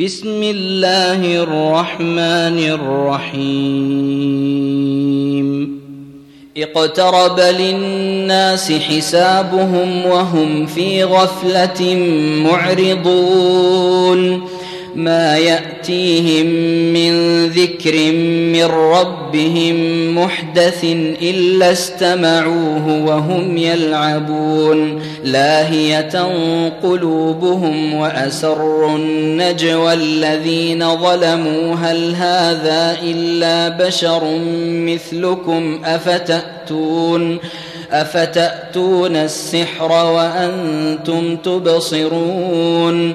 بسم الله الرحمن الرحيم. اقترب للناس حسابهم وهم في غفلة معرضون. ما يأتيهم من ذكر من ربهم محدث إلا استمعوه وهم يلعبون. لاهية قلوبهم وأسروا النجوى الذين ظلموا. هل هذا إلا بشر مثلكم؟ أفتأتون أفتأتون السحر وأنتم تبصرون.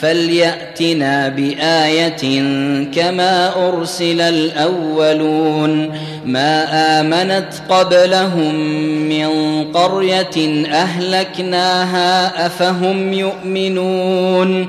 فليأتنا بآية كما أرسل الأولون ما آمنت قبلهم من قرية أهلكناها أفهم يؤمنون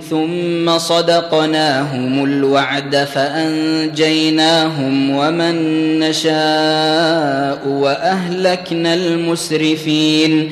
ثم صدقناهم الوعد فأنجيناهم ومن نشاء وأهلكنا المسرفين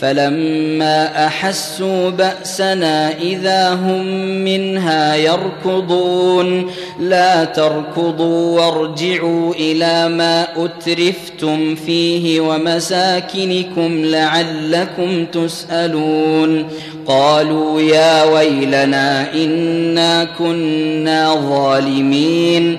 فلما أحسوا بأسنا إذا هم منها يركضون. لا تركضوا وارجعوا إلى ما أترفتم فيه ومساكنكم لعلكم تسألون. قالوا يا ويلنا إنا كنا ظالمين.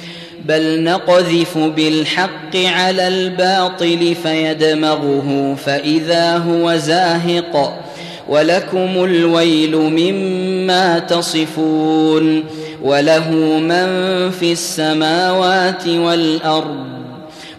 بل نقذف بالحق على الباطل فيدمغه فإذا هو زاهق ولكم الويل مما تصفون وله من في السماوات والأرض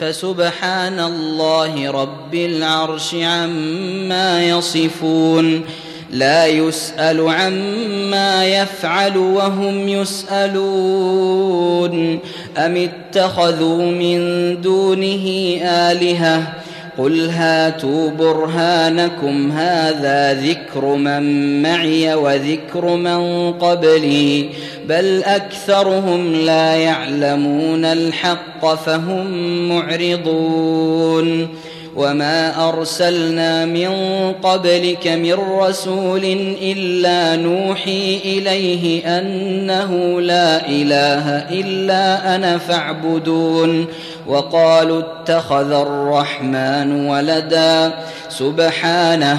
فسبحان الله رب العرش عما يصفون لا يسأل عما يفعل وهم يسألون. أم اتخذوا من دونه آلهة؟ قل هاتوا برهانكم هذا ذكر من معي وذكر من قبلي. بل اكثرهم لا يعلمون الحق فهم معرضون وما ارسلنا من قبلك من رسول الا نوحي اليه انه لا اله الا أنا فاعبدون وقالوا اتخذ الرحمن ولدا سبحانه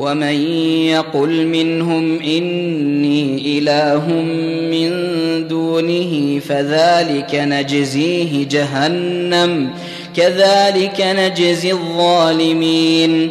ومن يقل منهم إني إله من دونه فذلك نجزيه جهنم كذلك نجزي الظالمين.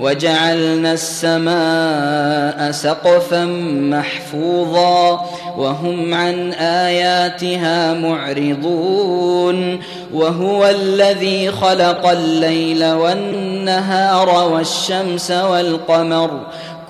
وجعلنا السماء سقفا محفوظا وهم عن آياتها معرضون وهو الذي خلق الليل والنهار والشمس والقمر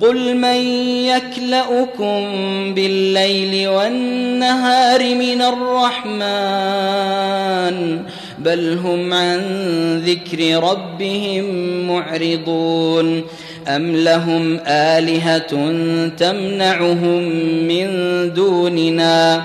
قل من يكلؤكم بالليل والنهار من الرحمن بل هم عن ذكر ربهم معرضون أم لهم آلهة تمنعهم من دوننا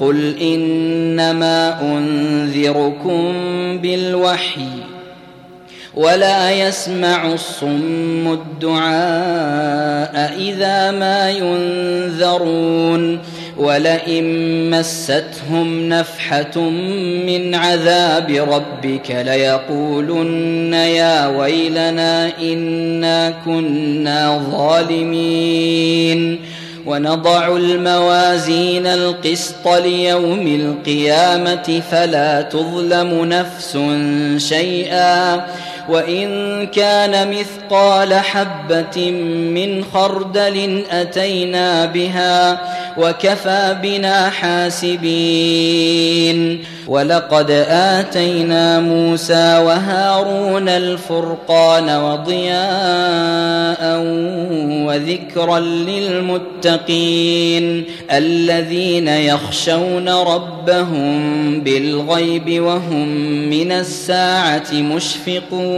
قل إنما أنذركم بالوحي ولا يسمع الصم الدعاء إذا ما ينذرون ولئن مستهم نفحة من عذاب ربك ليقولن يا ويلنا إنا كنا ظالمين ونضع الموازين القسط ليوم القيامة فلا تظلم نفس شيئا وإن كان مثقال حبة من خردل أتينا بها وكفى بنا حاسبين. ولقد آتينا موسى وهارون الفرقان وضياء وذكرا للمتقين الذين يخشون ربهم بالغيب وهم من الساعة مشفقون.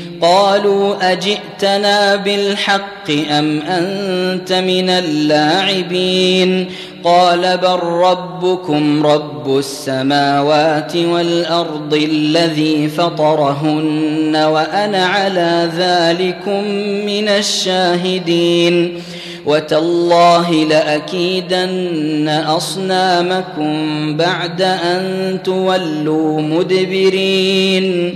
قالوا أجئتنا بالحق أم أنت من اللاعبين قال بل ربكم رب السماوات والأرض الذي فطرهن وأنا على ذلكم من الشاهدين وتالله لأكيدن أصنامكم بعد أن تولوا مدبرين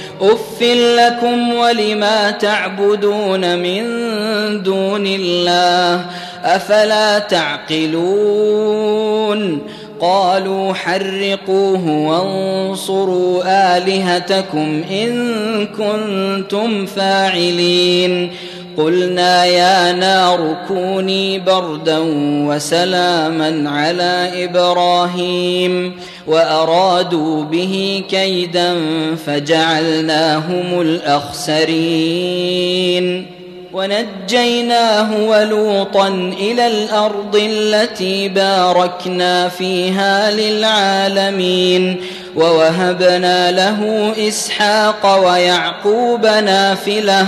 اف لكم ولما تعبدون من دون الله افلا تعقلون قالوا حرقوه وانصروا الهتكم ان كنتم فاعلين قلنا يا نار كوني بردا وسلاما على إبراهيم وأرادوا به كيدا فجعلناهم الأخسرين. ونجيناه ولوطا إلى الأرض التي باركنا فيها للعالمين. ووهبنا له إسحاق ويعقوب نافلة.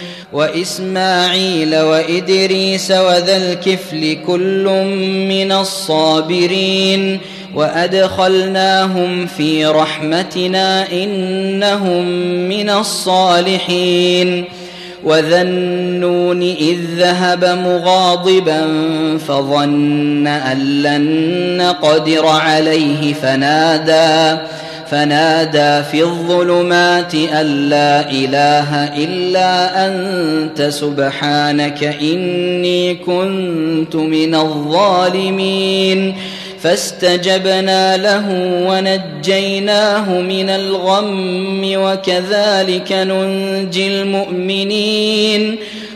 وإسماعيل وإدريس وذا الكفل كل من الصابرين وأدخلناهم في رحمتنا إنهم من الصالحين وذا النون إذ ذهب مغاضبا فظن أن لن نقدر عليه فنادى فنادى في الظلمات أن لا إله إلا أنت سبحانك إني كنت من الظالمين. فاستجبنا له ونجيناه من الغم وكذلك ننجي المؤمنين.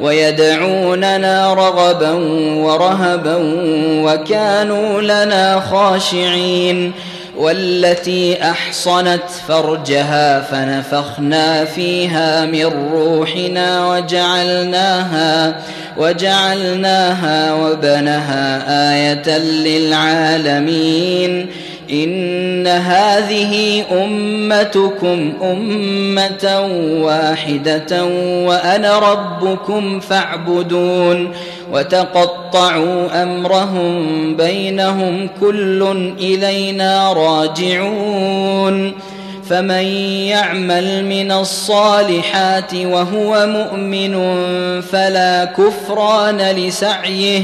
ويدعوننا رغبا ورهبا وكانوا لنا خاشعين والتي أحصنت فرجها فنفخنا فيها من روحنا وجعلناها وجعلناها وبنها آية للعالمين إن هذه أمتكم أمة واحدة وأنا ربكم فاعبدون وتقطعوا أمرهم بينهم كل إلينا راجعون فمن يعمل من الصالحات وهو مؤمن فلا كفران لسعيه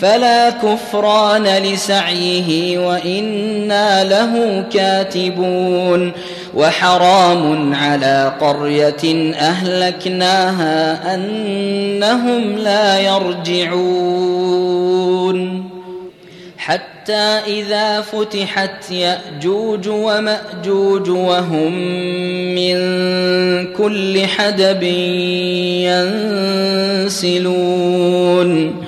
فلا كفران لسعيه وإنا له كاتبون وحرام على قرية أهلكناها أنهم لا يرجعون حتى إذا فتحت يأجوج ومأجوج وهم من كل حدب ينسلون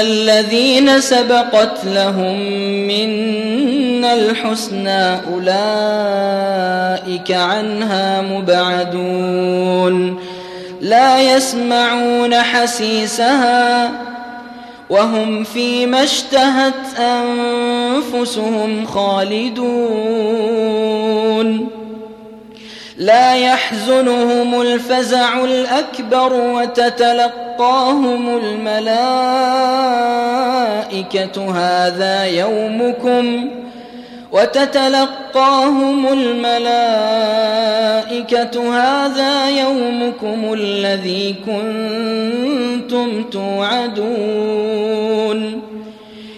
الذين سبقت لهم منا الحسنى أولئك عنها مبعدون لا يسمعون حسيسها وهم فيما اشتهت انفسهم خالدون لا يحزنهم الفزع الأكبر وتتلقاهم الملائكة هذا يومكم وتتلقاهم الملائكة هذا يومكم الذي كنتم توعدون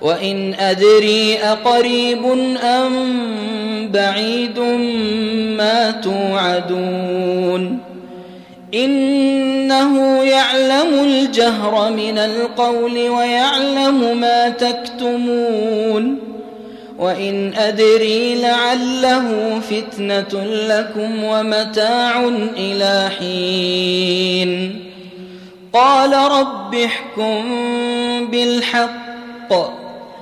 وإن أدري أقريب أم بعيد ما توعدون إنه يعلم الجهر من القول ويعلم ما تكتمون وإن أدري لعله فتنة لكم ومتاع إلى حين قال رب احكم بالحق